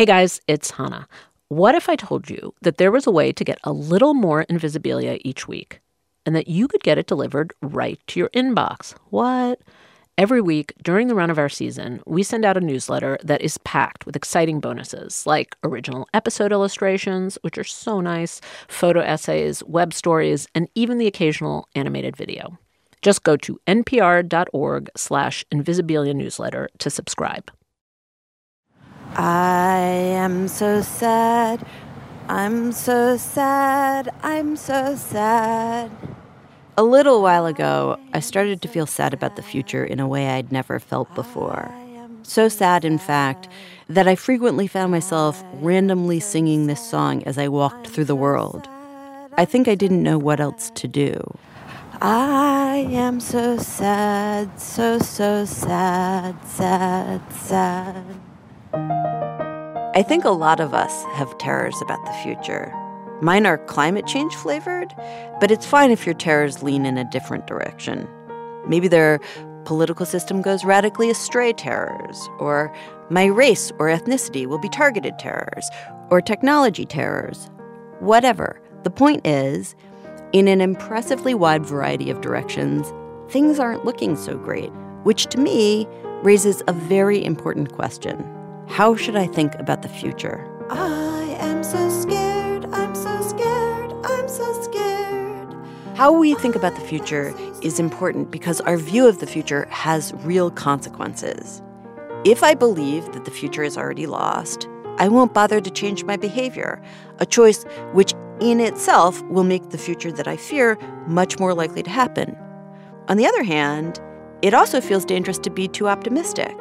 Hey guys, it's Hanna. What if I told you that there was a way to get a little more Invisibilia each week and that you could get it delivered right to your inbox? What? Every week during the run of our season, we send out a newsletter that is packed with exciting bonuses like original episode illustrations, which are so nice, photo essays, web stories, and even the occasional animated video. Just go to npr.org slash invisibilia newsletter to subscribe. I am so sad. I'm so sad. I'm so sad. A little while ago, I started to feel sad about the future in a way I'd never felt before. So sad, in fact, that I frequently found myself randomly singing this song as I walked through the world. I think I didn't know what else to do. I am so sad, so, so sad, sad, sad. I think a lot of us have terrors about the future. Mine are climate change flavored, but it's fine if your terrors lean in a different direction. Maybe their political system goes radically astray terrors, or my race or ethnicity will be targeted terrors, or technology terrors. Whatever. The point is, in an impressively wide variety of directions, things aren't looking so great, which to me raises a very important question. How should I think about the future? I am so scared. I'm so scared. I'm so scared. How we think about the future is important because our view of the future has real consequences. If I believe that the future is already lost, I won't bother to change my behavior, a choice which in itself will make the future that I fear much more likely to happen. On the other hand, it also feels dangerous to be too optimistic.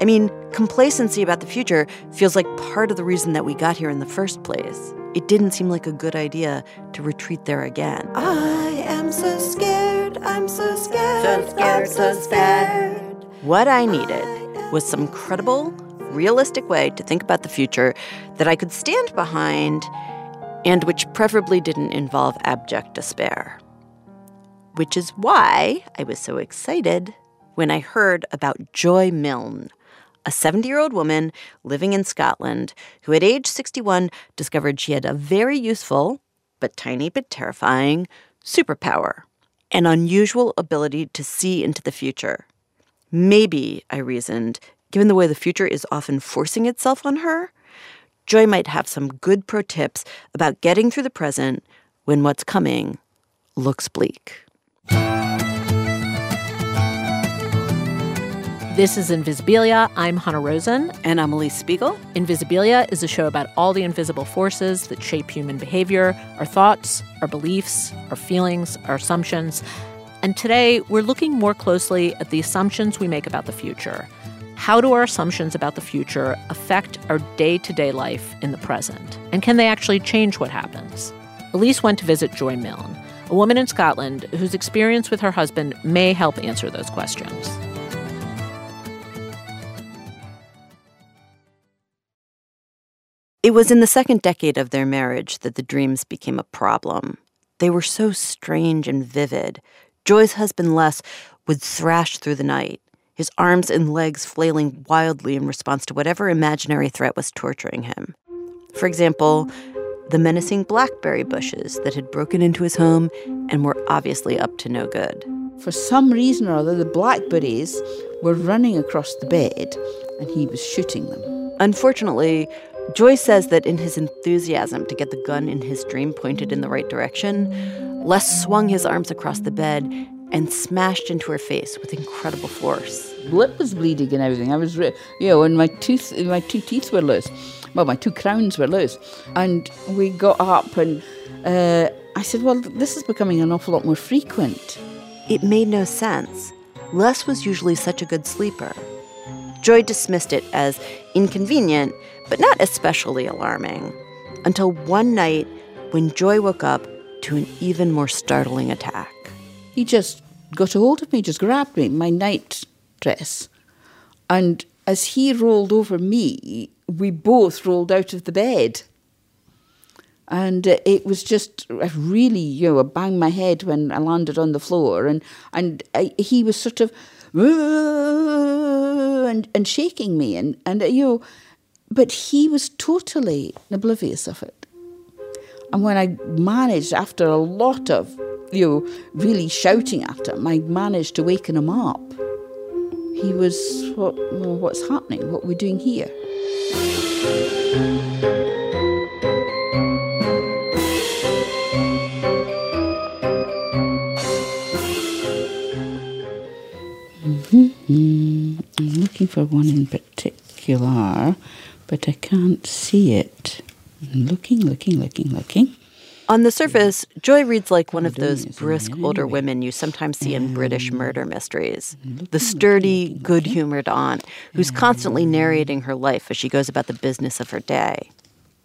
I mean, complacency about the future feels like part of the reason that we got here in the first place. It didn't seem like a good idea to retreat there again. I am so scared. I'm so scared. So scared, so, so scared. What I needed was some credible, realistic way to think about the future that I could stand behind and which preferably didn't involve abject despair. Which is why I was so excited when I heard about Joy Milne a 70 year old woman living in Scotland who, at age 61, discovered she had a very useful, but tiny but terrifying, superpower an unusual ability to see into the future. Maybe, I reasoned, given the way the future is often forcing itself on her, Joy might have some good pro tips about getting through the present when what's coming looks bleak. This is Invisibilia. I'm Hanna Rosin. And I'm Alix Spiegel. Invisibilia is a show about all the invisible forces that shape human behavior, our thoughts, our beliefs, our feelings, our assumptions. And today, we're looking more closely at the assumptions we make about the future. How do our assumptions about the future affect our day to day life in the present? And can they actually change what happens? Alix went to visit Joy Milne, a woman in Scotland whose experience with her husband may help answer those questions. It was in the second decade of their marriage that the dreams became a problem. They were so strange and vivid. Joy's husband, Les, would thrash through the night, his arms and legs flailing wildly in response to whatever imaginary threat was torturing him. For example, the menacing blackberry bushes that had broken into his home and were obviously up to no good. For some reason or other, the blackberries were running across the bed and he was shooting them. Unfortunately, Joy says that in his enthusiasm to get the gun in his dream pointed in the right direction, Les swung his arms across the bed and smashed into her face with incredible force. Lip was bleeding and everything. I was, you know, and my tooth, my two teeth were loose. Well, my two crowns were loose, and we got up, and uh, I said, "Well, this is becoming an awful lot more frequent." It made no sense. Les was usually such a good sleeper. Joy dismissed it as inconvenient but not especially alarming, until one night when Joy woke up to an even more startling attack. He just got a hold of me, just grabbed me, my night dress. And as he rolled over me, we both rolled out of the bed. And uh, it was just really, you know, I banged my head when I landed on the floor. And, and I, he was sort of, and, and shaking me. And, and, you know, But he was totally oblivious of it. And when I managed, after a lot of, you know, really shouting at him, I managed to waken him up. He was, what, well, what's happening? What are we doing here? Mm-hmm. I'm looking for one in particular, but I can't see it. I'm looking, looking, looking, looking. On the surface, Joy reads like one of those brisk older women you sometimes see in British um, murder mysteries. The sturdy, good humored aunt who's um, constantly narrating her life as she goes about the business of her day.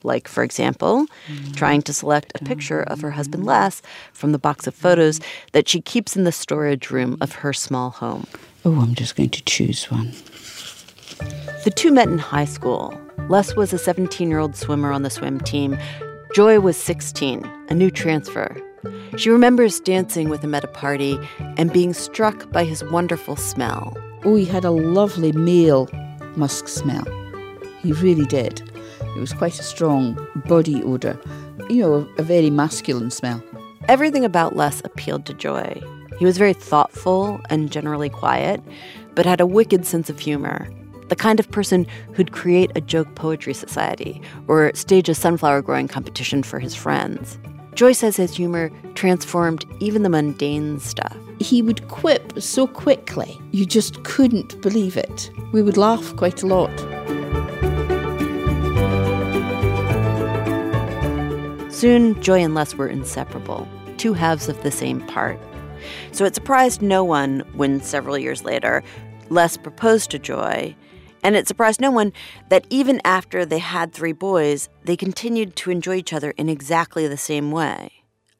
Like, for example, um, trying to select a picture of her husband Les from the box of photos that she keeps in the storage room of her small home. Oh, I'm just going to choose one. The two met in high school. Les was a 17 year old swimmer on the swim team. Joy was 16, a new transfer. She remembers dancing with him at a party and being struck by his wonderful smell. Oh, he had a lovely male musk smell. He really did. It was quite a strong body odour, you know, a very masculine smell. Everything about Les appealed to Joy. He was very thoughtful and generally quiet, but had a wicked sense of humor. The kind of person who'd create a joke poetry society or stage a sunflower growing competition for his friends. Joy says his humor transformed even the mundane stuff. He would quip so quickly, you just couldn't believe it. We would laugh quite a lot. Soon, Joy and Les were inseparable, two halves of the same part. So it surprised no one when several years later, Les proposed to Joy. And it surprised no one that even after they had three boys, they continued to enjoy each other in exactly the same way.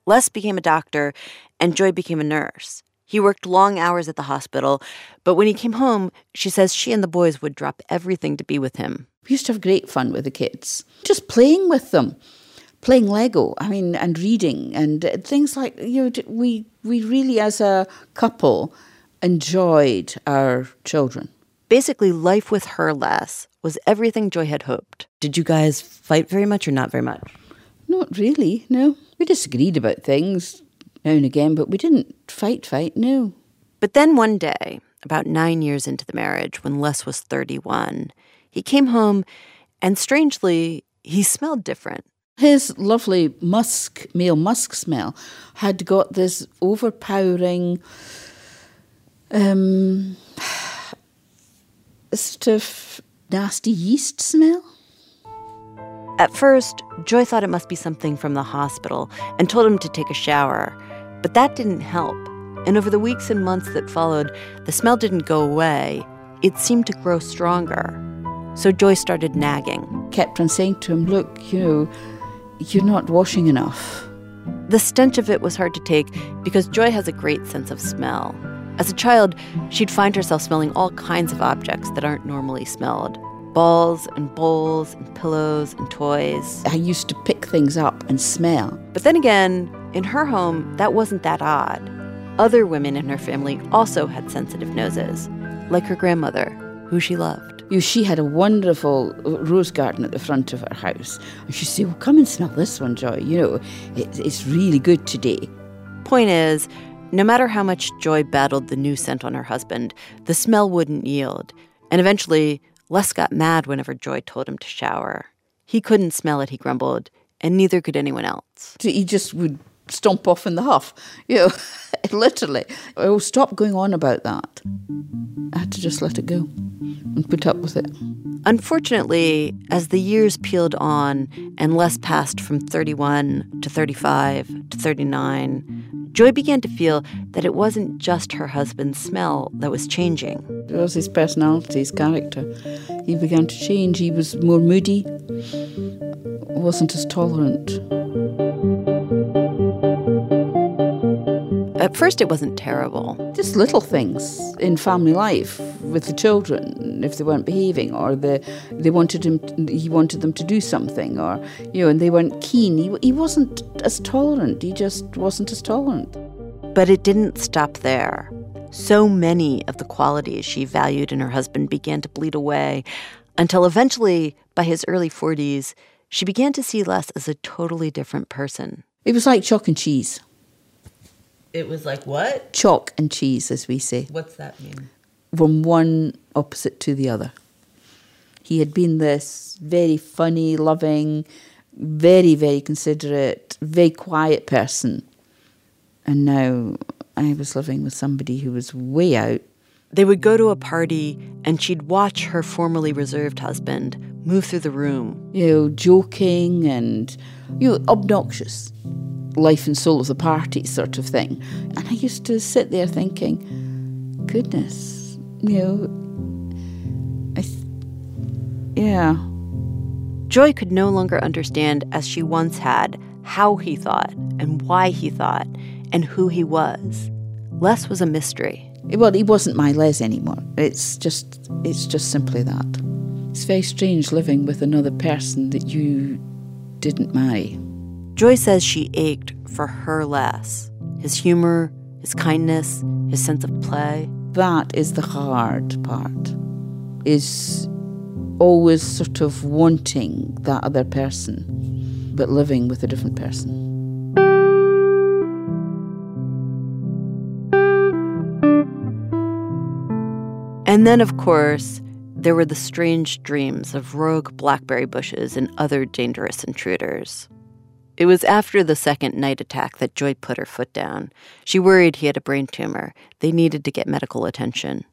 Les became a doctor, and Joy became a nurse. He worked long hours at the hospital, but when he came home, she says she and the boys would drop everything to be with him. We used to have great fun with the kids, just playing with them playing Lego, I mean, and reading and things like you know, we we really as a couple enjoyed our children. Basically, life with her Les was everything Joy had hoped. Did you guys fight very much or not very much? Not really, no. We disagreed about things now and again, but we didn't fight, fight, no. But then one day, about nine years into the marriage, when Les was 31, he came home and strangely, he smelled different. His lovely musk, male musk smell, had got this overpowering, um, sort of nasty yeast smell. At first, Joy thought it must be something from the hospital and told him to take a shower. But that didn't help. And over the weeks and months that followed, the smell didn't go away. It seemed to grow stronger. So Joy started nagging. Kept on saying to him, Look, you know, you're not washing enough. The stench of it was hard to take because Joy has a great sense of smell. As a child, she'd find herself smelling all kinds of objects that aren't normally smelled balls and bowls and pillows and toys. I used to pick things up and smell. But then again, in her home, that wasn't that odd. Other women in her family also had sensitive noses, like her grandmother, who she loved. You she had a wonderful rose garden at the front of her house. And she'd say, Well, come and smell this one, Joy. You know, it, it's really good today. Point is, no matter how much Joy battled the new scent on her husband, the smell wouldn't yield. And eventually, Les got mad whenever Joy told him to shower. He couldn't smell it, he grumbled, and neither could anyone else. He just would stomp off in the huff, you know, literally. Oh, stop going on about that. I had to just let it go and put up with it. Unfortunately, as the years peeled on and Les passed from 31 to 35 to 39, Joy began to feel that it wasn't just her husband's smell that was changing. It was his personality, his character. He began to change. He was more moody, wasn't as tolerant. At first, it wasn't terrible. Just little things in family life with the children, if they weren't behaving, or the, they wanted him, he wanted them to do something, or you know, and they weren't keen. He, he wasn't as tolerant. He just wasn't as tolerant. But it didn't stop there. So many of the qualities she valued in her husband began to bleed away, until eventually By his early 40s, she began to see Les as a totally different person. It was like chalk and cheese. It was like what? Chalk and cheese, as we say. What's that mean? From one opposite to the other. He had been this very funny, loving, very, very considerate, very quiet person. And now I was living with somebody who was way out. They would go to a party and she'd watch her formerly reserved husband move through the room. You know, joking and, you know, obnoxious. Life and soul of the party sort of thing. And I used to sit there thinking, goodness, you know, I th- yeah. Joy could no longer understand, as she once had, how he thought and why he thought and who he was. Les was a mystery. Well, he wasn't my Les anymore. It's just, it's just simply that. It's very strange living with another person that you didn't marry. Joy says she ached for her Les, his humor, his kindness, his sense of play. That is the hard part. Is always sort of wanting that other person, but living with a different person. And then, of course, there were the strange dreams of rogue blackberry bushes and other dangerous intruders. It was after the second night attack that Joy put her foot down. She worried he had a brain tumor. They needed to get medical attention.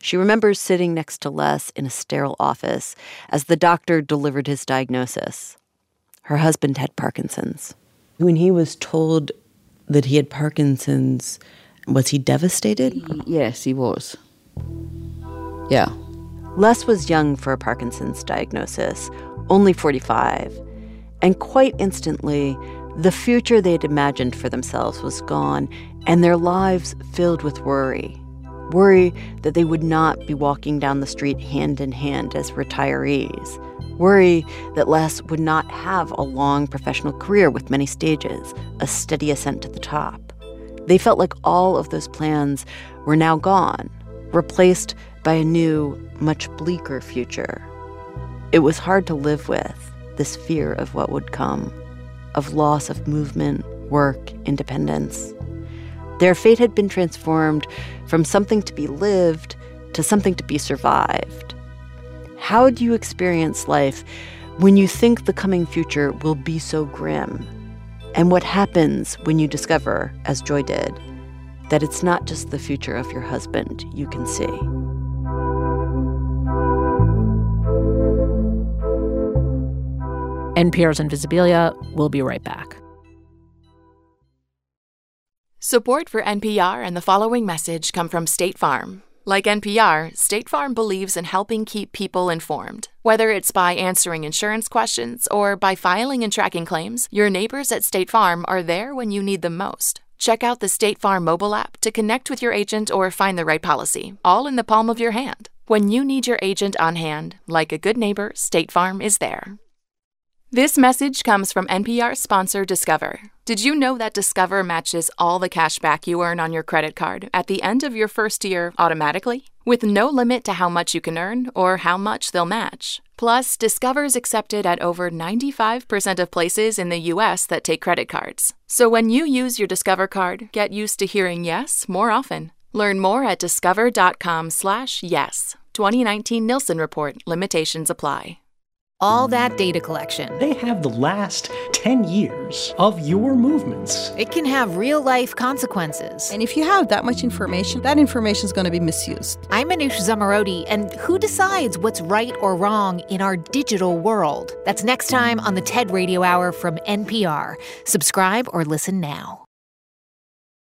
She remembers sitting next to Les in a sterile office as the doctor delivered his diagnosis. Her husband had Parkinson's. When he was told that he had Parkinson's, was he devastated? Yes, he was. Yeah. Les was young for a Parkinson's diagnosis, only 45. And quite instantly, the future they'd imagined for themselves was gone, and their lives filled with worry. Worry that they would not be walking down the street hand in hand as retirees. Worry that Les would not have a long professional career with many stages, a steady ascent to the top. They felt like all of those plans were now gone, replaced by a new, much bleaker future. It was hard to live with, this fear of what would come, of loss of movement, work, independence. Their fate had been transformed from something to be lived to something to be survived. How do you experience life when you think the coming future will be so grim? And what happens when you discover, as Joy did, that it's not just the future of your husband you can see? NPR's Invisibilia will be right back. Support for NPR and the following message come from State Farm. Like NPR, State Farm believes in helping keep people informed. Whether it's by answering insurance questions or by filing and tracking claims, your neighbors at State Farm are there when you need them most. Check out the State Farm mobile app to connect with your agent or find the right policy, all in the palm of your hand. When you need your agent on hand, like a good neighbor, State Farm is there. This message comes from NPR sponsor Discover. Did you know that Discover matches all the cash back you earn on your credit card at the end of your first year automatically? With no limit to how much you can earn or how much they'll match. Plus, Discover is accepted at over 95% of places in the US that take credit cards. So when you use your Discover card, get used to hearing yes more often. Learn more at discover.com/slash/yes. 2019 Nielsen report limitations apply all that data collection. They have the last 10 years of your movements. It can have real life consequences. And if you have that much information, that information is going to be misused. I'm Manoush Zomorodi, and who decides what's right or wrong in our digital world? That's next time on the TED Radio Hour from NPR. Subscribe or listen now.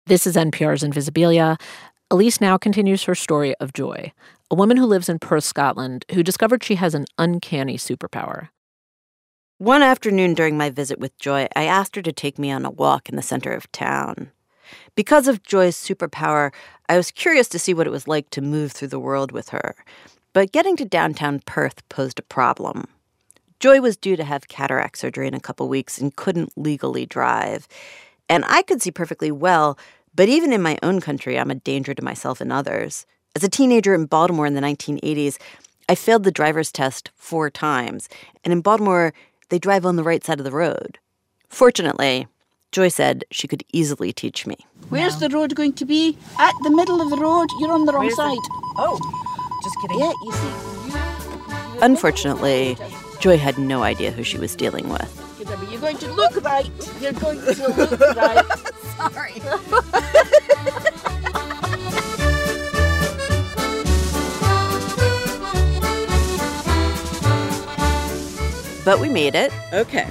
This is NPR's Invisibilia. Alix now continues her story of joy a woman who lives in Perth, Scotland, who discovered she has an uncanny superpower. One afternoon during my visit with Joy, I asked her to take me on a walk in the center of town. Because of Joy's superpower, I was curious to see what it was like to move through the world with her. But getting to downtown Perth posed a problem. Joy was due to have cataract surgery in a couple weeks and couldn't legally drive. And I could see perfectly well, but even in my own country, I'm a danger to myself and others. As a teenager in Baltimore in the 1980s, I failed the driver's test four times, and in Baltimore, they drive on the right side of the road. Fortunately, Joy said she could easily teach me. Where's the road going to be? At the middle of the road. You're on the wrong side. Oh, just kidding. Yeah, you see. Unfortunately, Joy had no idea who she was dealing with. You're going to look right. You're going to look right. Sorry. but we made it. Okay.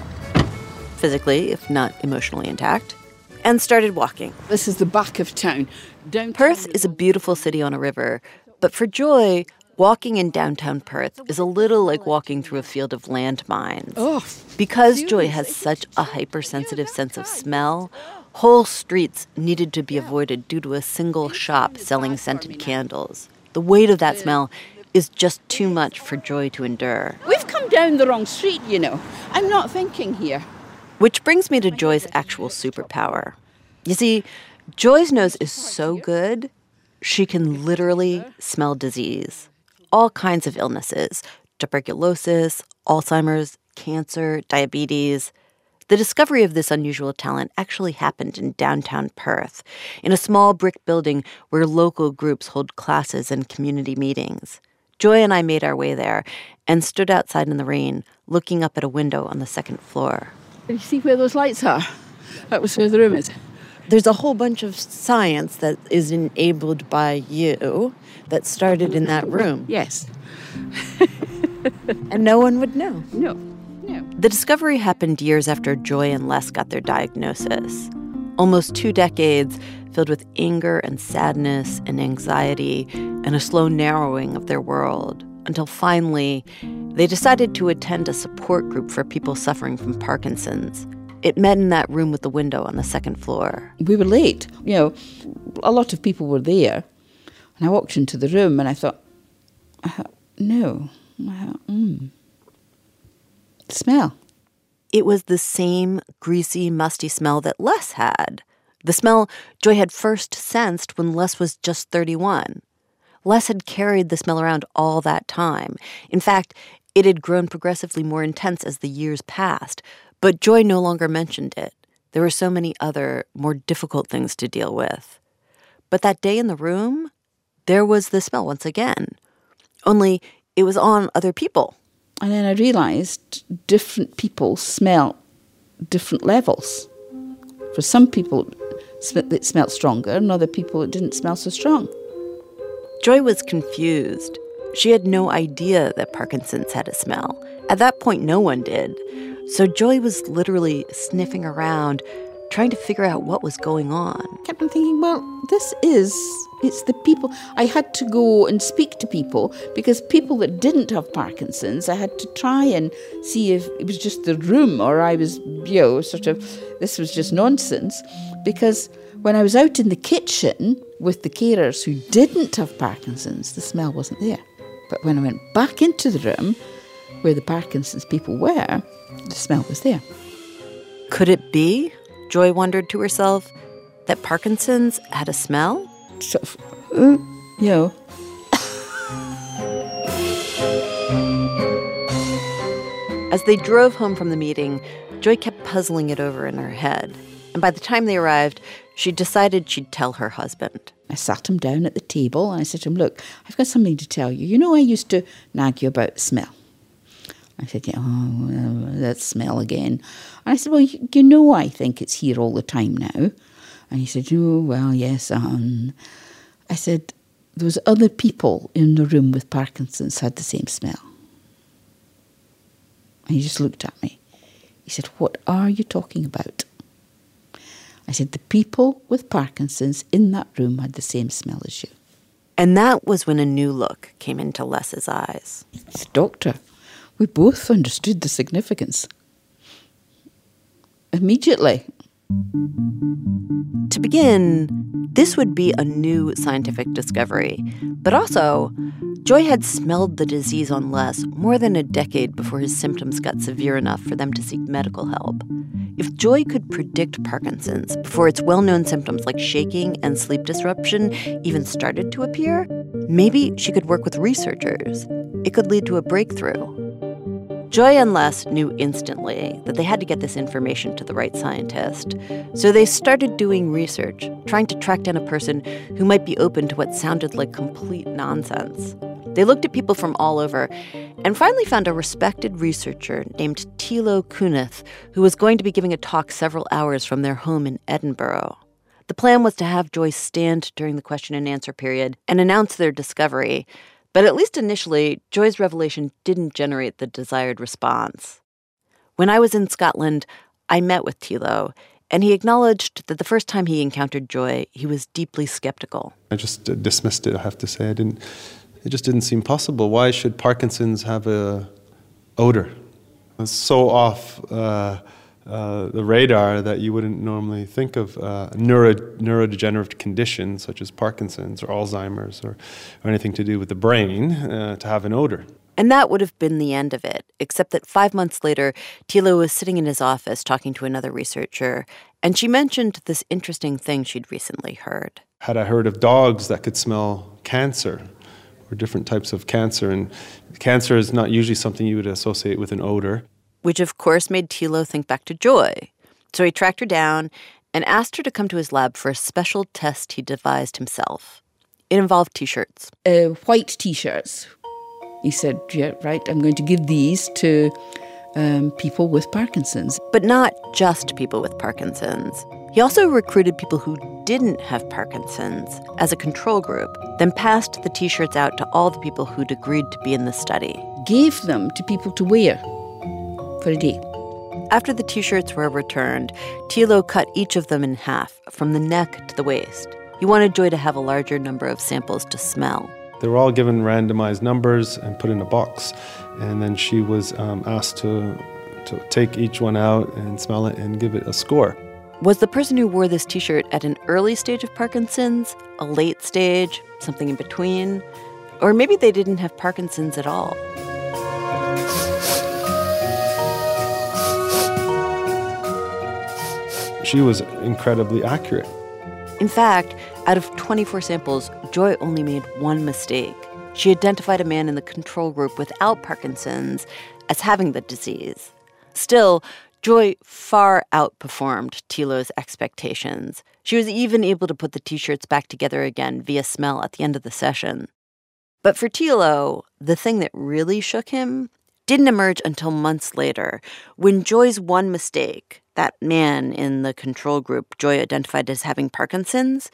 Physically, if not emotionally intact, and started walking. This is the back of town. Downtown Perth is a beautiful city on a river, but for Joy, walking in downtown Perth is a little like walking through a field of landmines. Oh, Because Joy has such a hypersensitive sense of smell, whole streets needed to be avoided due to a single shop selling scented candles. The weight of that smell is just too much for Joy to endure. we've come down the wrong street, you know. I'm not thinking here. Which brings me to Joy's actual superpower. You see, Joy's nose is so good, she can literally smell disease. All kinds of illnesses tuberculosis, Alzheimer's, cancer, diabetes. The discovery of this unusual talent actually happened in downtown Perth, in a small brick building where local groups hold classes and community meetings. Joy and I made our way there and stood outside in the rain, looking up at a window on the second floor. You see where those lights are? That was where the room is. there's a whole bunch of science that is enabled by you that started in that room, Yes. and no one would know. No. No. The discovery happened years after Joy and Les got their diagnosis. Almost two decades filled with anger and sadness and anxiety and a slow narrowing of their world until finally they decided to attend a support group for people suffering from Parkinson's. It met in that room with the window on the second floor. We were late. You know, a lot of people were there. And I walked into the room and I thought, no. Mm. Smell. It was the same greasy, musty smell that Les had. The smell Joy had first sensed when Les was just 31. Les had carried the smell around all that time. In fact, it had grown progressively more intense as the years passed, but Joy no longer mentioned it. There were so many other, more difficult things to deal with. But that day in the room, there was the smell once again. Only it was on other people. And then I realised different people smell different levels. For some people, it smelled stronger, and other people, it didn't smell so strong. Joy was confused. She had no idea that Parkinson's had a smell. At that point, no one did. So Joy was literally sniffing around, trying to figure out what was going on. I kept on thinking, well, this is, it's the people. I had to go and speak to people because people that didn't have Parkinson's, I had to try and see if it was just the room or I was, you know, sort of, this was just nonsense. Because when I was out in the kitchen with the carers who didn't have Parkinson's, the smell wasn't there. But when I went back into the room where the Parkinson's people were, the smell was there. Could it be, Joy wondered to herself, that Parkinson's had a smell? So, uh, you know, As they drove home from the meeting, Joy kept puzzling it over in her head. And by the time they arrived, she decided she'd tell her husband. I sat him down at the table and I said to him, Look, I've got something to tell you. You know, I used to nag you about smell. I said, Yeah, oh, that smell again. And I said, Well, you, you know, I think it's here all the time now. And he said, Oh, well, yes. Um. I said, Those other people in the room with Parkinson's had the same smell. And he just looked at me. He said, What are you talking about? I said, The people with Parkinson's in that room had the same smell as you. And that was when a new look came into Les's eyes. It's The doctor, we both understood the significance. Immediately. To begin, this would be a new scientific discovery. But also, Joy had smelled the disease on Les more than a decade before his symptoms got severe enough for them to seek medical help. If Joy could predict Parkinson's before its well known symptoms like shaking and sleep disruption even started to appear, maybe she could work with researchers. it could lead to a breakthrough. Joy and Les knew instantly that they had to get this information to the right scientist. So they started doing research, trying to track down a person who might be open to what sounded like complete nonsense. They looked at people from all over and finally found a respected researcher named Tilo Kunath, who was going to be giving a talk several hours from their home in Edinburgh. The plan was to have Joy stand during the question and answer period and announce their discovery. But at least initially, Joy's revelation didn't generate the desired response. When I was in Scotland, I met with Tilo, and he acknowledged that the first time he encountered Joy, he was deeply skeptical. I just uh, dismissed it, I have to say. I didn't, it just didn't seem possible. Why should Parkinson's have a odor? It's so off uh, uh, the radar that you wouldn't normally think of uh, neuro, neurodegenerative conditions such as Parkinson's or Alzheimer's or, or anything to do with the brain uh, to have an odor. And that would have been the end of it, except that five months later, Tilo was sitting in his office talking to another researcher, and she mentioned this interesting thing she'd recently heard. Had I heard of dogs that could smell cancer or different types of cancer? And cancer is not usually something you would associate with an odor which of course made Tilo think back to Joy. So he tracked her down and asked her to come to his lab for a special test he devised himself. It involved t shirts. Uh, white t shirts. He said, Yeah, right, I'm going to give these to um, people with Parkinson's. But not just people with Parkinson's. He also recruited people who didn't have Parkinson's as a control group, then passed the t shirts out to all the people who'd agreed to be in the study. Gave them to people to wear After the t shirts were returned, Tilo cut each of them in half from the neck to the waist. He wanted Joy to have a larger number of samples to smell. They were all given randomized numbers and put in a box. And then she was um, asked to, to take each one out and smell it and give it a score. Was the person who wore this t shirt at an early stage of Parkinson's, a late stage, something in between? Or maybe they didn't have Parkinson's at all. She was incredibly accurate. In fact, out of 24 samples, Joy only made one mistake. She identified a man in the control group without Parkinson's as having the disease. Still, Joy far outperformed Tilo's expectations. She was even able to put the t shirts back together again via smell at the end of the session. But for Tilo, the thing that really shook him didn't emerge until months later, when Joy's one mistake, that man in the control group Joy identified as having Parkinson's,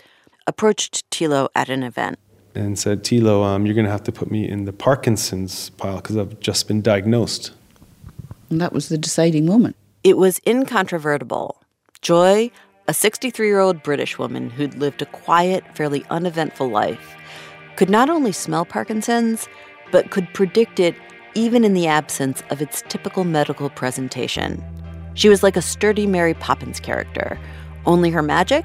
approached Tilo at an event. And said, Tilo, um, you're going to have to put me in the Parkinson's pile because I've just been diagnosed. And that was the deciding moment. It was incontrovertible. Joy, a 63 year old British woman who'd lived a quiet, fairly uneventful life, could not only smell Parkinson's, but could predict it even in the absence of its typical medical presentation. She was like a sturdy Mary Poppins character, only her magic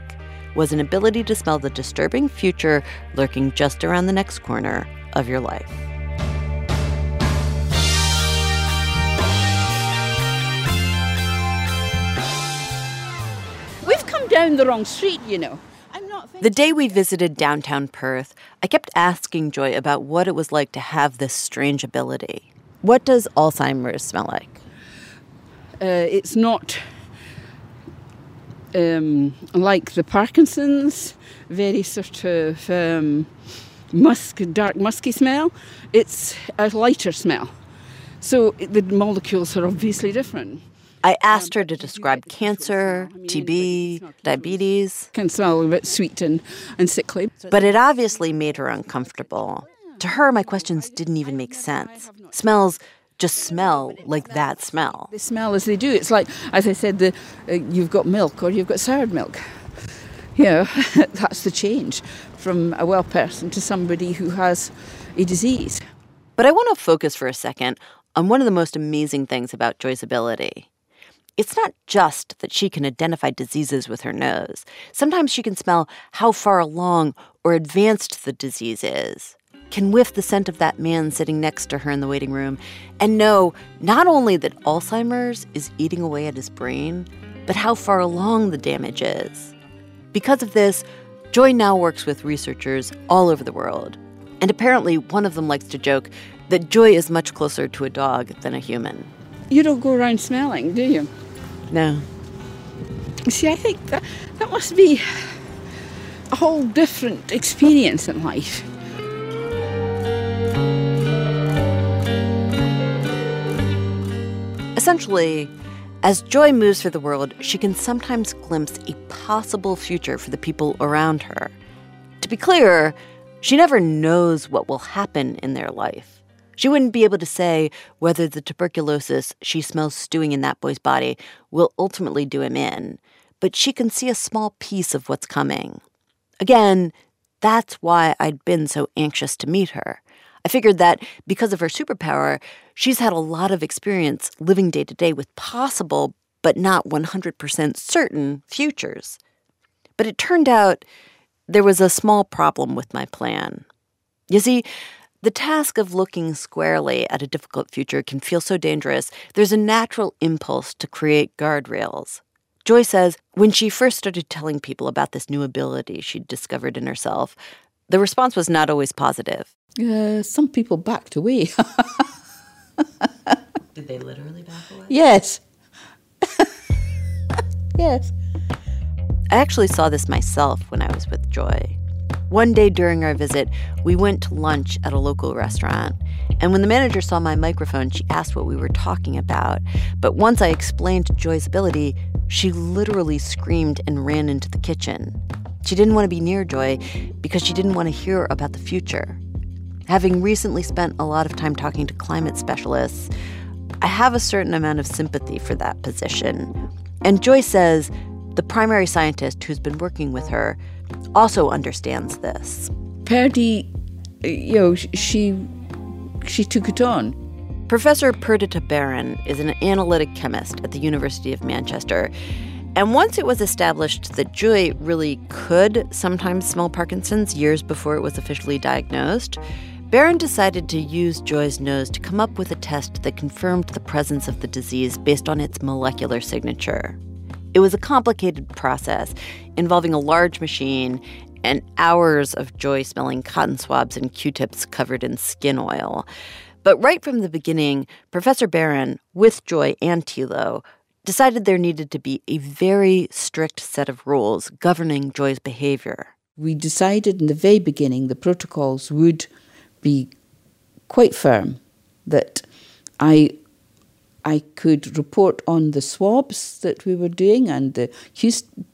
was an ability to smell the disturbing future lurking just around the next corner of your life. We've come down the wrong street, you know. The day we visited downtown Perth, I kept asking Joy about what it was like to have this strange ability. What does Alzheimer's smell like? Uh, it's not um, like the Parkinson's, very sort of um, musk, dark musky smell. It's a lighter smell. So the molecules are obviously different. I asked her to describe cancer, TB, diabetes. Can smell a bit sweet and, and sickly. But it obviously made her uncomfortable. To her, my questions didn't even make sense. Smells just smell like that smell. They smell as they do. It's like, as I said, the, uh, you've got milk or you've got soured milk. You know, that's the change from a well person to somebody who has a disease. But I want to focus for a second on one of the most amazing things about Joy's ability. It's not just that she can identify diseases with her nose. Sometimes she can smell how far along or advanced the disease is can whiff the scent of that man sitting next to her in the waiting room and know not only that Alzheimer's is eating away at his brain, but how far along the damage is. Because of this, Joy now works with researchers all over the world. And apparently, one of them likes to joke that Joy is much closer to a dog than a human. You don't go around smelling, do you? No. See, I think that, that must be a whole different experience in life. Essentially, as Joy moves through the world, she can sometimes glimpse a possible future for the people around her. To be clear, she never knows what will happen in their life. She wouldn't be able to say whether the tuberculosis she smells stewing in that boy's body will ultimately do him in, but she can see a small piece of what's coming. Again, that's why I'd been so anxious to meet her. I figured that because of her superpower, she's had a lot of experience living day to day with possible, but not 100% certain futures. But it turned out there was a small problem with my plan. You see, the task of looking squarely at a difficult future can feel so dangerous, there's a natural impulse to create guardrails. Joy says when she first started telling people about this new ability she'd discovered in herself, the response was not always positive. Uh, some people backed away. Did they literally back away? yes. yes. I actually saw this myself when I was with Joy. One day during our visit, we went to lunch at a local restaurant. And when the manager saw my microphone, she asked what we were talking about. But once I explained Joy's ability, she literally screamed and ran into the kitchen. She didn't want to be near Joy because she didn't want to hear about the future. Having recently spent a lot of time talking to climate specialists, I have a certain amount of sympathy for that position. And Joy says the primary scientist who's been working with her also understands this. Purdy, you know, she she took it on. Professor Perdita Barran is an analytic chemist at the University of Manchester. And once it was established that Joy really could sometimes smell Parkinson's years before it was officially diagnosed, Barran decided to use Joy's nose to come up with a test that confirmed the presence of the disease based on its molecular signature. It was a complicated process involving a large machine and hours of Joy smelling cotton swabs and Q tips covered in skin oil. But right from the beginning, Professor Barran, with Joy and Tilo, decided there needed to be a very strict set of rules governing Joy's behavior. We decided in the very beginning the protocols would be quite firm that I I could report on the swabs that we were doing and the Q,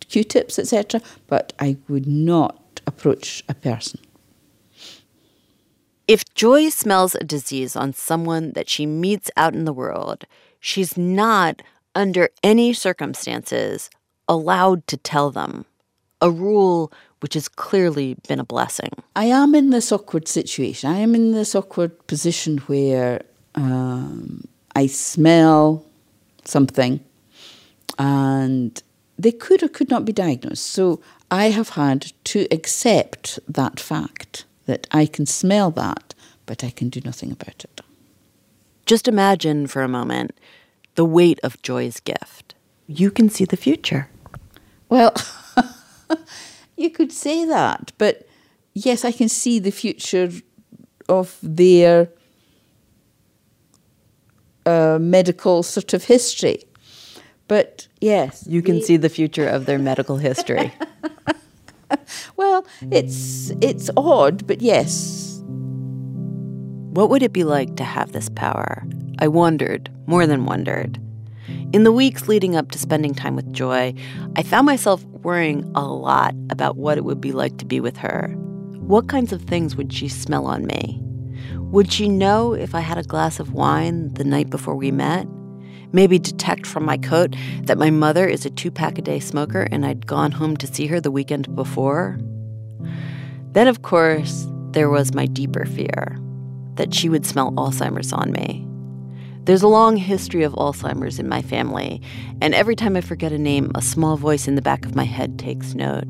Q-tips, etc., but I would not approach a person. If Joy smells a disease on someone that she meets out in the world, she's not, under any circumstances, allowed to tell them. A rule which has clearly been a blessing. I am in this awkward situation. I am in this awkward position where um, I smell something and they could or could not be diagnosed. So I have had to accept that fact that I can smell that, but I can do nothing about it. Just imagine for a moment the weight of Joy's gift. You can see the future. Well, you could say that, but yes, I can see the future of their uh, medical sort of history. But yes. You can they... see the future of their medical history. well, it's it's odd, but yes. What would it be like to have this power? I wondered, more than wondered. In the weeks leading up to spending time with Joy, I found myself worrying a lot about what it would be like to be with her. What kinds of things would she smell on me? Would she know if I had a glass of wine the night before we met? Maybe detect from my coat that my mother is a two pack a day smoker and I'd gone home to see her the weekend before? Then, of course, there was my deeper fear that she would smell Alzheimer's on me. There's a long history of Alzheimer's in my family, and every time I forget a name, a small voice in the back of my head takes note.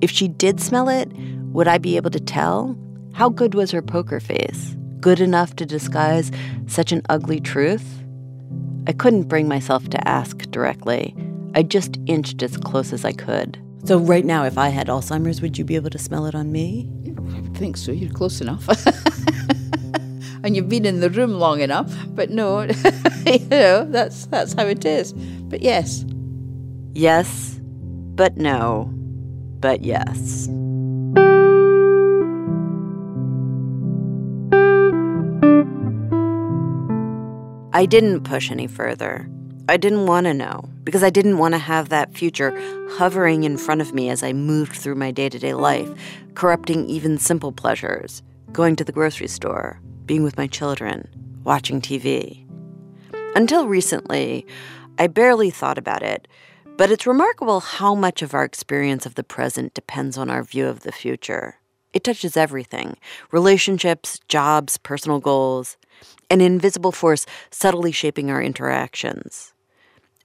If she did smell it, would I be able to tell? How good was her poker face? Good enough to disguise such an ugly truth? I couldn't bring myself to ask directly. I just inched as close as I could. So, right now, if I had Alzheimer's, would you be able to smell it on me? I would think so. You're close enough. and you've been in the room long enough. But no, you know, that's that's how it is. But yes. Yes, but no, but yes. I didn't push any further. I didn't want to know because I didn't want to have that future hovering in front of me as I moved through my day to day life, corrupting even simple pleasures going to the grocery store, being with my children, watching TV. Until recently, I barely thought about it, but it's remarkable how much of our experience of the present depends on our view of the future. It touches everything relationships, jobs, personal goals, an invisible force subtly shaping our interactions.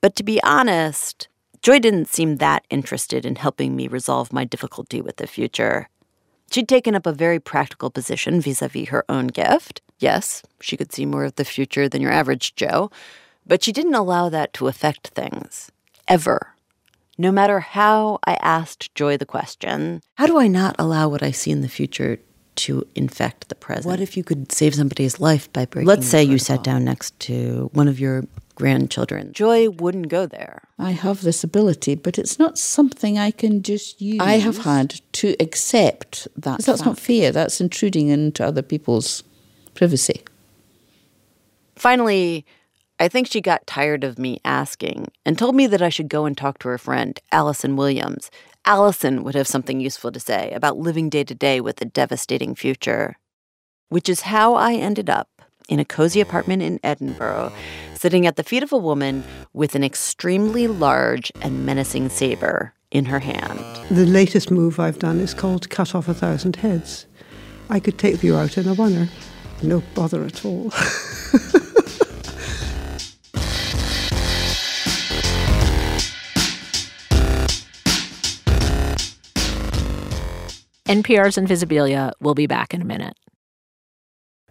But to be honest, Joy didn't seem that interested in helping me resolve my difficulty with the future. She'd taken up a very practical position vis a vis her own gift. Yes, she could see more of the future than your average Joe, but she didn't allow that to affect things. Ever. No matter how I asked Joy the question, how do I not allow what I see in the future to infect the present? What if you could save somebody's life by breaking? Let's say you sat down next to one of your grandchildren. Joy wouldn't go there. I have this ability, but it's not something I can just use. I have had to accept that. That's fact. not fair. That's intruding into other people's privacy. Finally, I think she got tired of me asking and told me that I should go and talk to her friend, Allison Williams. Allison would have something useful to say about living day to day with a devastating future. Which is how I ended up in a cozy apartment in Edinburgh, oh. sitting at the feet of a woman with an extremely large and menacing saber in her hand. The latest move I've done is called Cut Off a Thousand Heads. I could take you out in a oneer. No bother at all. NPR's Invisibilia will be back in a minute.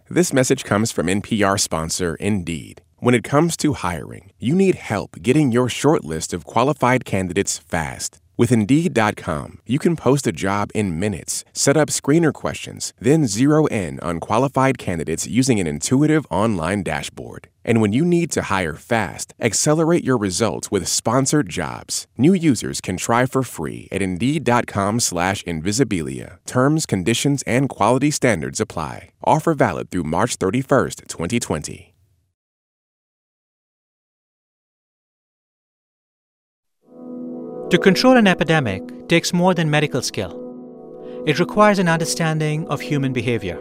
This message comes from NPR sponsor Indeed. When it comes to hiring, you need help getting your short list of qualified candidates fast. With Indeed.com, you can post a job in minutes, set up screener questions, then zero in on qualified candidates using an intuitive online dashboard. And when you need to hire fast, accelerate your results with sponsored jobs. New users can try for free at Indeed.com slash Invisibilia. Terms, conditions, and quality standards apply. Offer valid through March 31st, 2020. To control an epidemic takes more than medical skill. It requires an understanding of human behavior.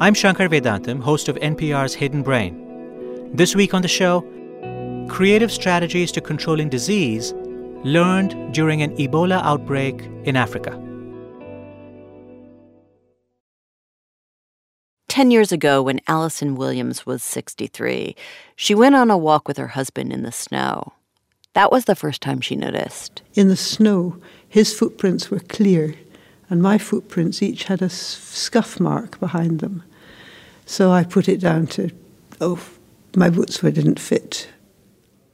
I'm Shankar Vedantam, host of NPR's Hidden Brain. This week on the show, creative strategies to controlling disease learned during an Ebola outbreak in Africa. Ten years ago, when Allison Williams was 63, she went on a walk with her husband in the snow. That was the first time she noticed. In the snow, his footprints were clear, and my footprints each had a scuff mark behind them. So I put it down to, oh, my boots were didn't fit.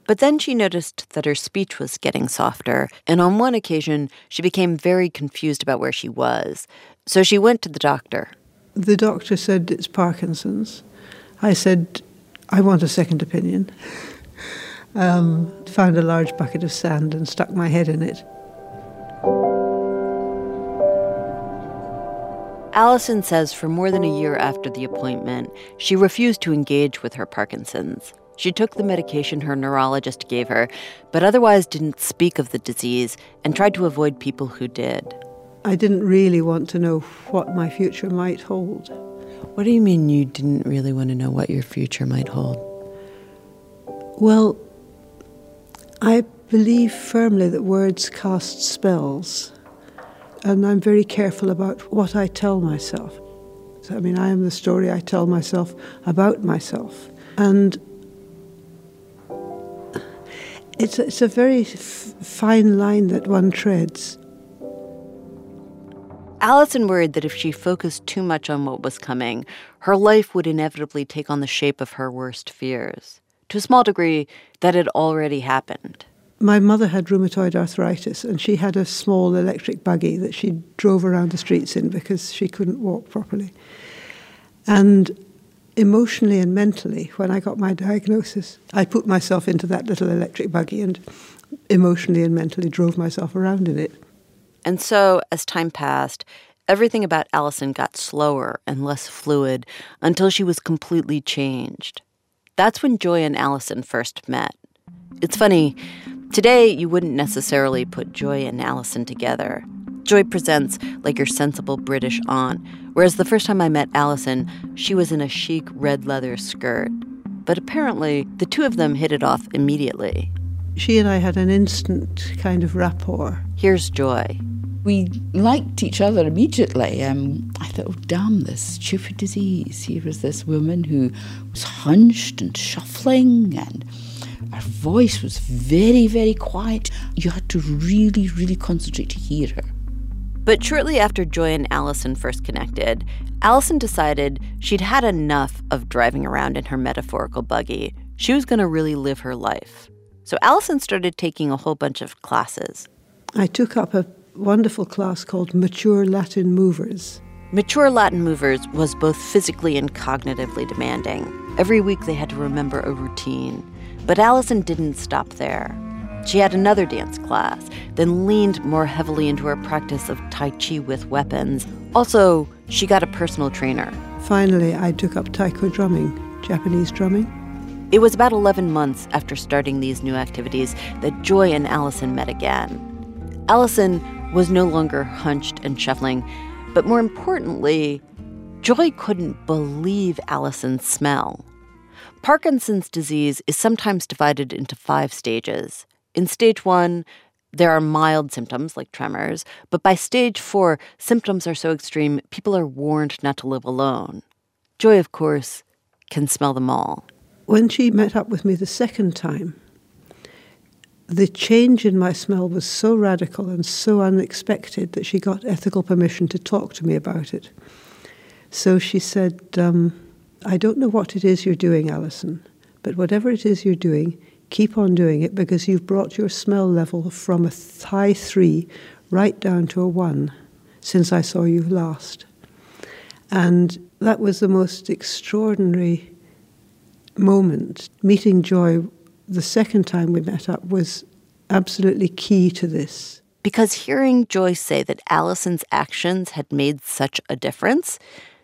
But then she noticed that her speech was getting softer, and on one occasion she became very confused about where she was. So she went to the doctor. The doctor said it's Parkinson's. I said, I want a second opinion. Um, found a large bucket of sand and stuck my head in it. Allison says for more than a year after the appointment, she refused to engage with her Parkinson's. She took the medication her neurologist gave her, but otherwise didn't speak of the disease and tried to avoid people who did. I didn't really want to know what my future might hold. What do you mean you didn't really want to know what your future might hold? Well, I believe firmly that words cast spells, and I'm very careful about what I tell myself. So, I mean, I am the story I tell myself about myself. And it's, it's a very fine line that one treads. Allison worried that if she focused too much on what was coming, her life would inevitably take on the shape of her worst fears to a small degree, that had already happened. My mother had rheumatoid arthritis, and she had a small electric buggy that she drove around the streets in because she couldn't walk properly. And emotionally and mentally, when I got my diagnosis, I put myself into that little electric buggy and emotionally and mentally drove myself around in it. And so, as time passed, everything about Allison got slower and less fluid until she was completely changed. That's when Joy and Allison first met. It's funny, today you wouldn't necessarily put Joy and Allison together. Joy presents like your sensible British aunt, whereas the first time I met Allison, she was in a chic red leather skirt. But apparently, the two of them hit it off immediately. She and I had an instant kind of rapport. Here's Joy. We liked each other immediately. Um, I thought, oh, damn, this stupid disease. Here was this woman who was hunched and shuffling, and her voice was very, very quiet. You had to really, really concentrate to hear her. But shortly after Joy and Allison first connected, Allison decided she'd had enough of driving around in her metaphorical buggy. She was going to really live her life. So Allison started taking a whole bunch of classes. I took up a wonderful class called Mature Latin Movers. Mature Latin Movers was both physically and cognitively demanding. Every week they had to remember a routine. But Allison didn't stop there. She had another dance class, then leaned more heavily into her practice of Tai Chi with weapons. Also, she got a personal trainer. Finally, I took up taiko drumming, Japanese drumming. It was about 11 months after starting these new activities that Joy and Allison met again. Allison was no longer hunched and shuffling, but more importantly, Joy couldn't believe Allison's smell. Parkinson's disease is sometimes divided into five stages. In stage one, there are mild symptoms like tremors, but by stage four, symptoms are so extreme, people are warned not to live alone. Joy, of course, can smell them all. When she met up with me the second time, the change in my smell was so radical and so unexpected that she got ethical permission to talk to me about it. So she said, um, I don't know what it is you're doing, Allison, but whatever it is you're doing, keep on doing it because you've brought your smell level from a high three right down to a one since I saw you last. And that was the most extraordinary moment. Meeting Joy the second time we met up was absolutely key to this. Because hearing Joy say that Allison's actions had made such a difference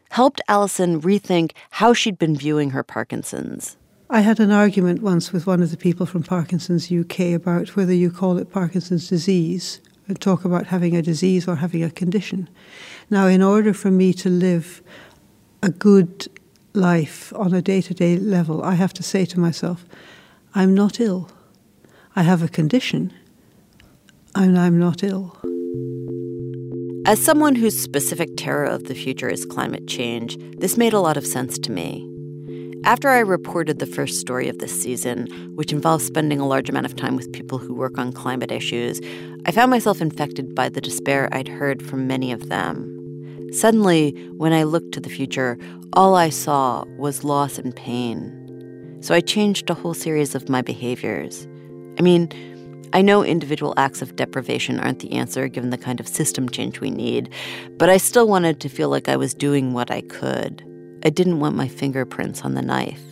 helped Allison rethink how she'd been viewing her Parkinson's. I had an argument once with one of the people from Parkinson's UK about whether you call it Parkinson's disease and talk about having a disease or having a condition. Now, in order for me to live a good life on a day to day level, I have to say to myself, I'm not ill. I have a condition, and I'm not ill. As someone whose specific terror of the future is climate change, this made a lot of sense to me. After I reported the first story of this season, which involves spending a large amount of time with people who work on climate issues, I found myself infected by the despair I'd heard from many of them. Suddenly, when I looked to the future, all I saw was loss and pain. So I changed a whole series of my behaviors. I mean, I know individual acts of deprivation aren't the answer given the kind of system change we need, but I still wanted to feel like I was doing what I could. I didn't want my fingerprints on the knife.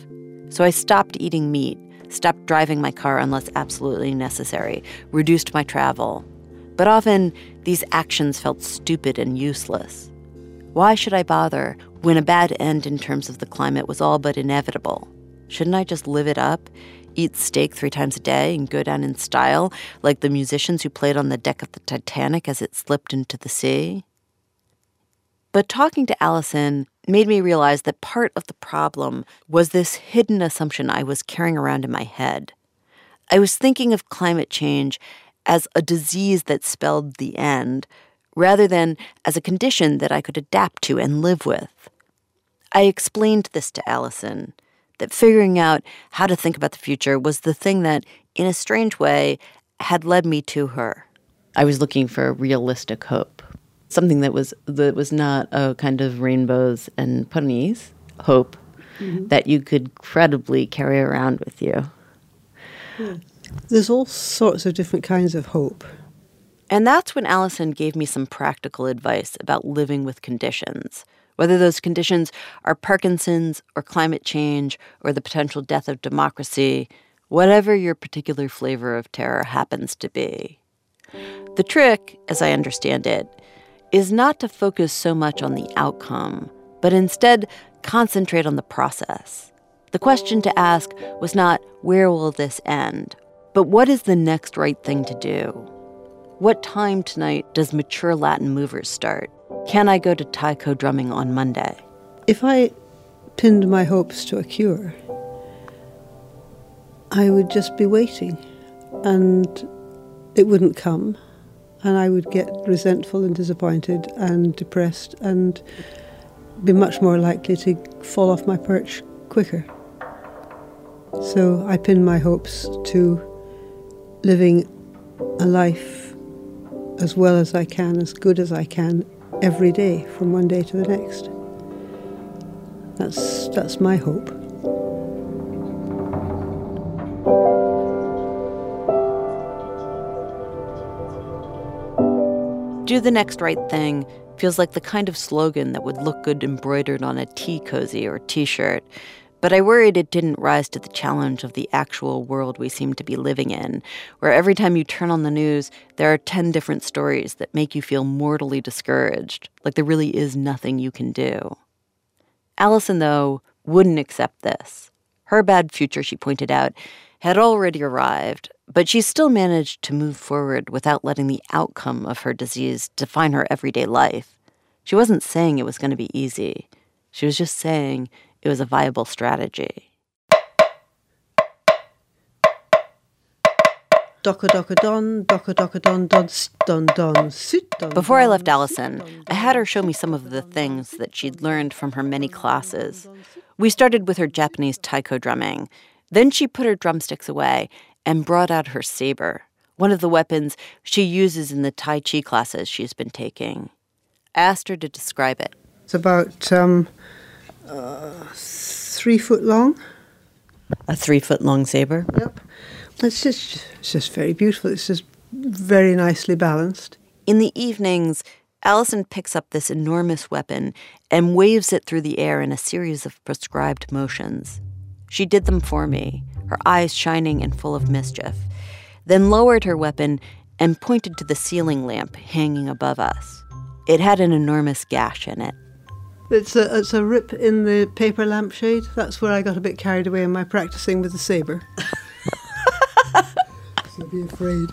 So I stopped eating meat, stopped driving my car unless absolutely necessary, reduced my travel. But often, these actions felt stupid and useless. Why should I bother when a bad end in terms of the climate was all but inevitable? Shouldn't I just live it up, eat steak three times a day, and go down in style like the musicians who played on the deck of the Titanic as it slipped into the sea? But talking to Allison made me realize that part of the problem was this hidden assumption I was carrying around in my head. I was thinking of climate change as a disease that spelled the end, rather than as a condition that I could adapt to and live with. I explained this to Allison that figuring out how to think about the future was the thing that, in a strange way, had led me to her. I was looking for a realistic hope, something that was that was not a kind of rainbows and ponies hope mm-hmm. that you could credibly carry around with you. Yeah. There's all sorts of different kinds of hope. And that's when Allison gave me some practical advice about living with conditions, whether those conditions are Parkinson's or climate change or the potential death of democracy, whatever your particular flavor of terror happens to be. The trick, as I understand it, is not to focus so much on the outcome, but instead concentrate on the process. The question to ask was not, where will this end? But what is the next right thing to do? What time tonight does mature Latin movers start? Can I go to taiko drumming on Monday? If I pinned my hopes to a cure, I would just be waiting and it wouldn't come. And I would get resentful and disappointed and depressed and be much more likely to fall off my perch quicker. So I pinned my hopes to living a life as well as I can, as good as I can, every day from one day to the next. That's, that's my hope. Do the next right thing feels like the kind of slogan that would look good embroidered on a tea cozy or t shirt. But I worried it didn't rise to the challenge of the actual world we seem to be living in, where every time you turn on the news, there are 10 different stories that make you feel mortally discouraged, like there really is nothing you can do. Allison, though, wouldn't accept this. Her bad future, she pointed out, had already arrived, but she still managed to move forward without letting the outcome of her disease define her everyday life. She wasn't saying it was going to be easy. She was just saying it was a viable strategy. Doka doka don, doka doka don, don, don, don, sit don. Before I left Allison, I had her show me some of the things that she'd learned from her many classes. We started with her Japanese taiko drumming. Then she put her drumsticks away and brought out her saber, one of the weapons she uses in the Tai Chi classes she's been taking. I asked her to describe it. It's about um, uh, three foot long. A three foot long saber? Yep. It's just, it's just very beautiful. It's just very nicely balanced. In the evenings, Allison picks up this enormous weapon and waves it through the air in a series of prescribed motions. She did them for me, her eyes shining and full of mischief, then lowered her weapon and pointed to the ceiling lamp hanging above us. It had an enormous gash in it. It's a, it's a rip in the paper lampshade. That's where I got a bit carried away in my practicing with the saber. so be afraid.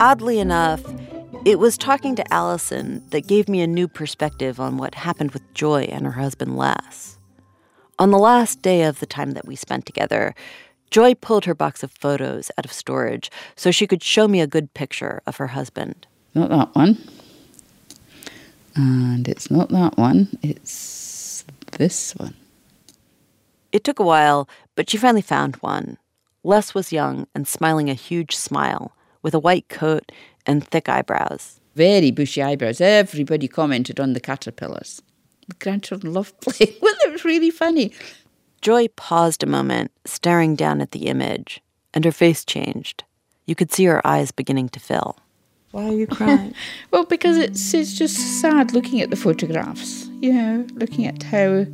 Oddly enough, it was talking to Allison that gave me a new perspective on what happened with Joy and her husband Les. On the last day of the time that we spent together, Joy pulled her box of photos out of storage so she could show me a good picture of her husband. Not that one. And it's not that one, it's this one. It took a while, but she finally found one. Les was young and smiling a huge smile, with a white coat and thick eyebrows. Very bushy eyebrows. Everybody commented on the caterpillars. The grandchildren loved playing with it. It was really funny. Joy paused a moment, staring down at the image, and her face changed. You could see her eyes beginning to fill. Why are you crying? well, because it's it's just sad looking at the photographs. You know, looking at how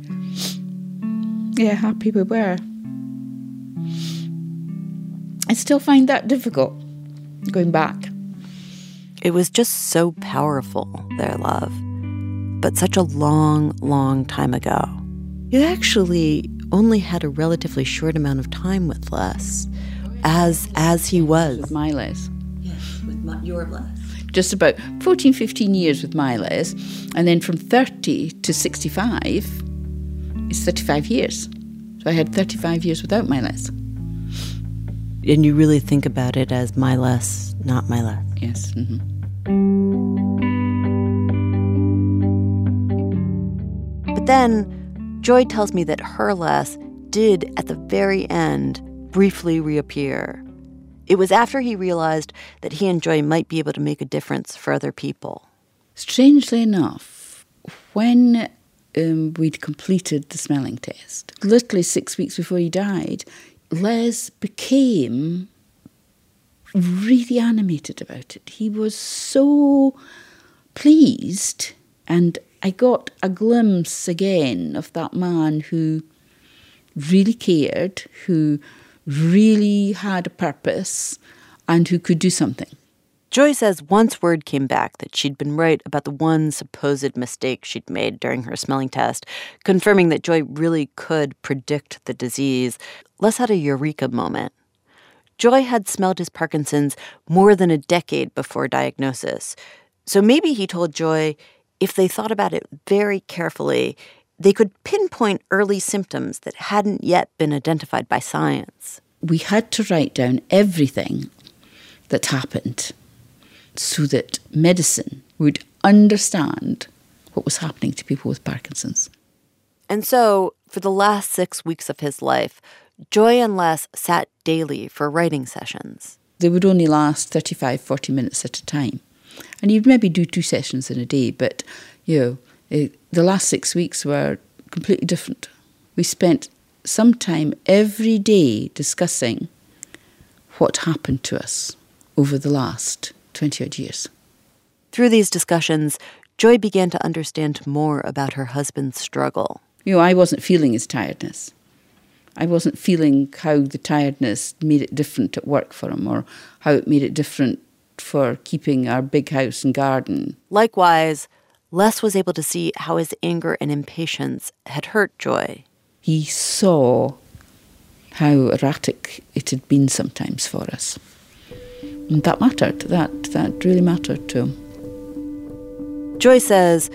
yeah happy we were. I still find that difficult going back. It was just so powerful, their love. But such a long, long time ago. You actually only had a relatively short amount of time with Les, as as he was. With my Les. Yes, with my, your Les. Just about 14, 15 years with my Les. And then from 30 to 65 is 35 years. So I had 35 years without my Les. And you really think about it as my Les, not my Les. Yes. Mm-hmm. But then, Joy tells me that her Les did, at the very end, briefly reappear. It was after he realized that he and Joy might be able to make a difference for other people. Strangely enough, when um, we'd completed the smelling test, literally six weeks before he died, Les became really animated about it. He was so pleased, and I got a glimpse again of that man who really cared, who really had a purpose, and who could do something. Joy says once word came back that she'd been right about the one supposed mistake she'd made during her smelling test, confirming that Joy really could predict the disease, Les had a eureka moment. Joy had smelled his Parkinson's more than a decade before diagnosis. So maybe he told Joy if they thought about it very carefully, they could pinpoint early symptoms that hadn't yet been identified by science. We had to write down everything that happened so that medicine would understand what was happening to people with Parkinson's. And so, for the last six weeks of his life, Joy and Les sat daily for writing sessions. They would only last 35, 40 minutes at a time. And you'd maybe do two sessions in a day, but, you know, it, eh, the last six weeks were completely different. We spent some time every day discussing what happened to us over the last 20 odd years. Through these discussions, Joy began to understand more about her husband's struggle. You know, I wasn't feeling his tiredness. I wasn't feeling how the tiredness made it different at work for him or how it made it different for keeping our big house and garden. Likewise, Les was able to see how his anger and impatience had hurt Joy. He saw how erratic it had been sometimes for us. And that mattered. That that really mattered to him. Joy says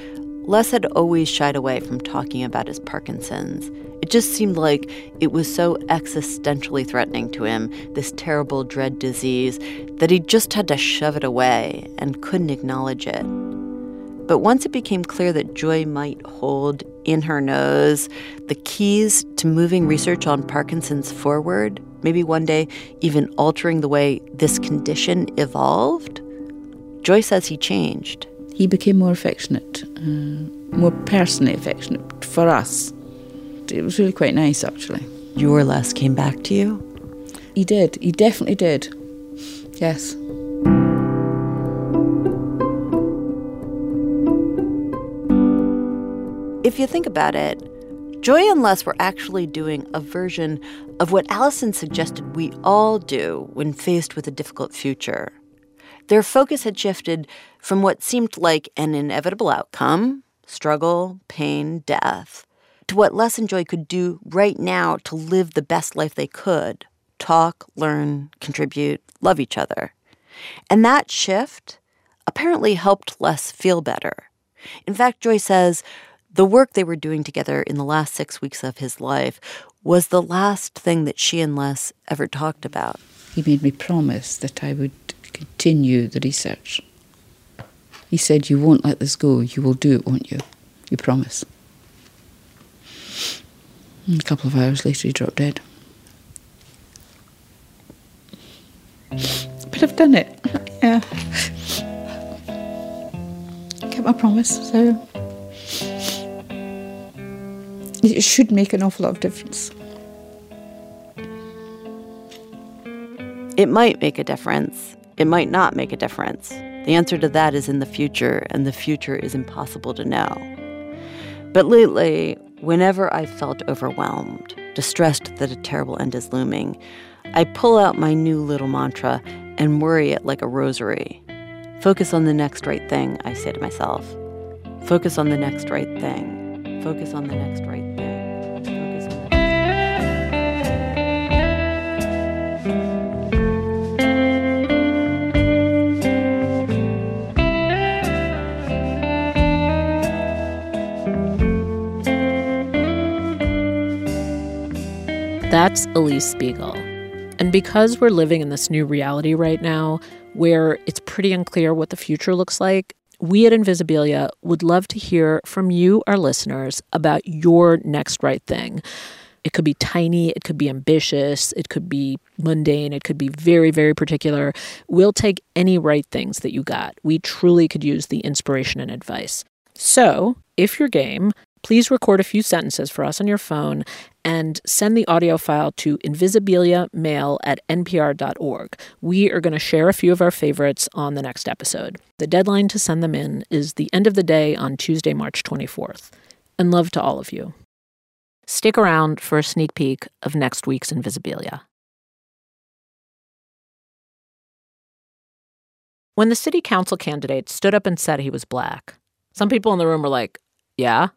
Les had always shied away from talking about his Parkinson's. It just seemed like it was so existentially threatening to him, this terrible dread disease, that he just had to shove it away and couldn't acknowledge it. But once it became clear that Joy might hold in her nose the keys to moving research on Parkinson's forward, maybe one day even altering the way this condition evolved, Joy says he changed. He became more affectionate, uh, more personally affectionate for us. It was really quite nice, actually. Your Les came back to you? He did. He definitely did. Yes. If you think about it, Joy and Les were actually doing a version of what Allison suggested we all do when faced with a difficult future. Their focus had shifted from what seemed like an inevitable outcome struggle, pain, death to what Les and Joy could do right now to live the best life they could talk, learn, contribute, love each other. And that shift apparently helped Les feel better. In fact, Joy says the work they were doing together in the last six weeks of his life was the last thing that she and Les ever talked about. He made me promise that I would continue the research. He said, You won't let this go. You will do it, won't you? You promise. And a couple of hours later, he dropped dead. But I've done it. Yeah. Kept my promise, so it should make an awful lot of difference. It might make a difference. It might not make a difference. The answer to that is in the future, and the future is impossible to know. But lately, whenever I felt overwhelmed, distressed that a terrible end is looming, I pull out my new little mantra and worry it like a rosary. Focus on the next right thing, I say to myself. Focus on the next right thing. Focus on the next right That's Alix Spiegel. And because we're living in this new reality right now, where it's pretty unclear what the future looks like, we at Invisibilia would love to hear from you, our listeners, about your next right thing. It could be tiny, it could be ambitious, it could be mundane, it could be very, very particular. We'll take any right things that you got. We truly could use the inspiration and advice. So, if you're game, please record a few sentences for us on your phone and send the audio file to invisibiliamail at npr.org. We are going to share a few of our favorites on the next episode. The deadline to send them in is the end of the day on Tuesday, March 24th. And love to all of you. Stick around for a sneak peek of next week's Invisibilia. When the city council candidate stood up and said he was black, some people in the room were like, Yeah?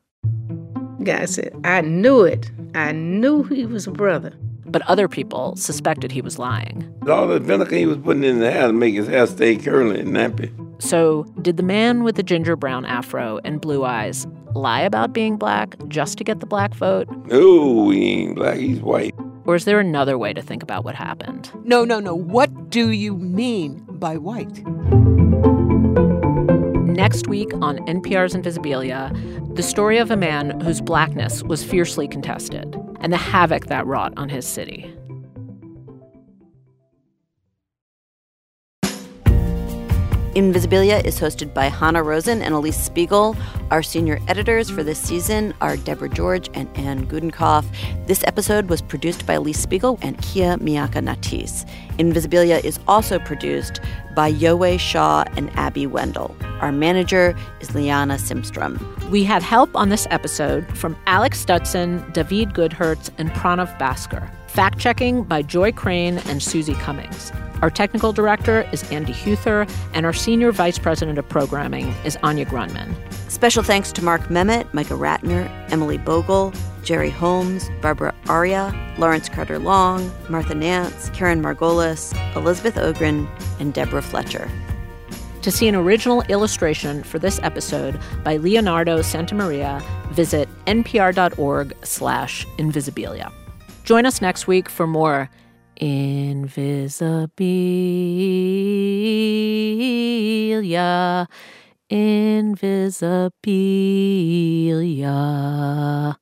Guy said, I knew it. I knew he was a brother. But other people suspected he was lying. All the vinegar he was putting in the hair to make his hair stay curly and nappy. So, did the man with the ginger brown afro and blue eyes lie about being black just to get the black vote? No, he ain't black, he's white. Or is there another way to think about what happened? No, no, no. What do you mean by white? Next week on NPR's Invisibilia, the story of a man whose blackness was fiercely contested and the havoc that wrought on his city. Invisibilia is hosted by Hanna Rosen and Alix Spiegel. Our senior editors for this season are Deborah George and Anne Gudenkauf. This episode was produced by Alix Spiegel and Kia Miakka Natisse. Invisibilia is also produced by Yowei Shaw and Abby Wendell. Our manager is Liana Simstrom. We had help on this episode from Alex Stutson, David Goodhertz, and Pranav Bhaskar. Fact checking by Joy Crane and Susie Cummings. Our technical director is Andy Huether, and our senior vice president of programming is Anya Grundmann. Special thanks to Mark Memmott, Micah Ratner, Emily Bogle, Jerry Holmes, Barbara Aria, Lawrence Carter Long, Martha Nance, Karen Margolis, Elizabeth Ogren, and Deborah Fletcher. To see an original illustration for this episode by Leonardo Santamaria, visit npr.org slash invisibilia. Join us next week for more Invisibilia, Invisibilia.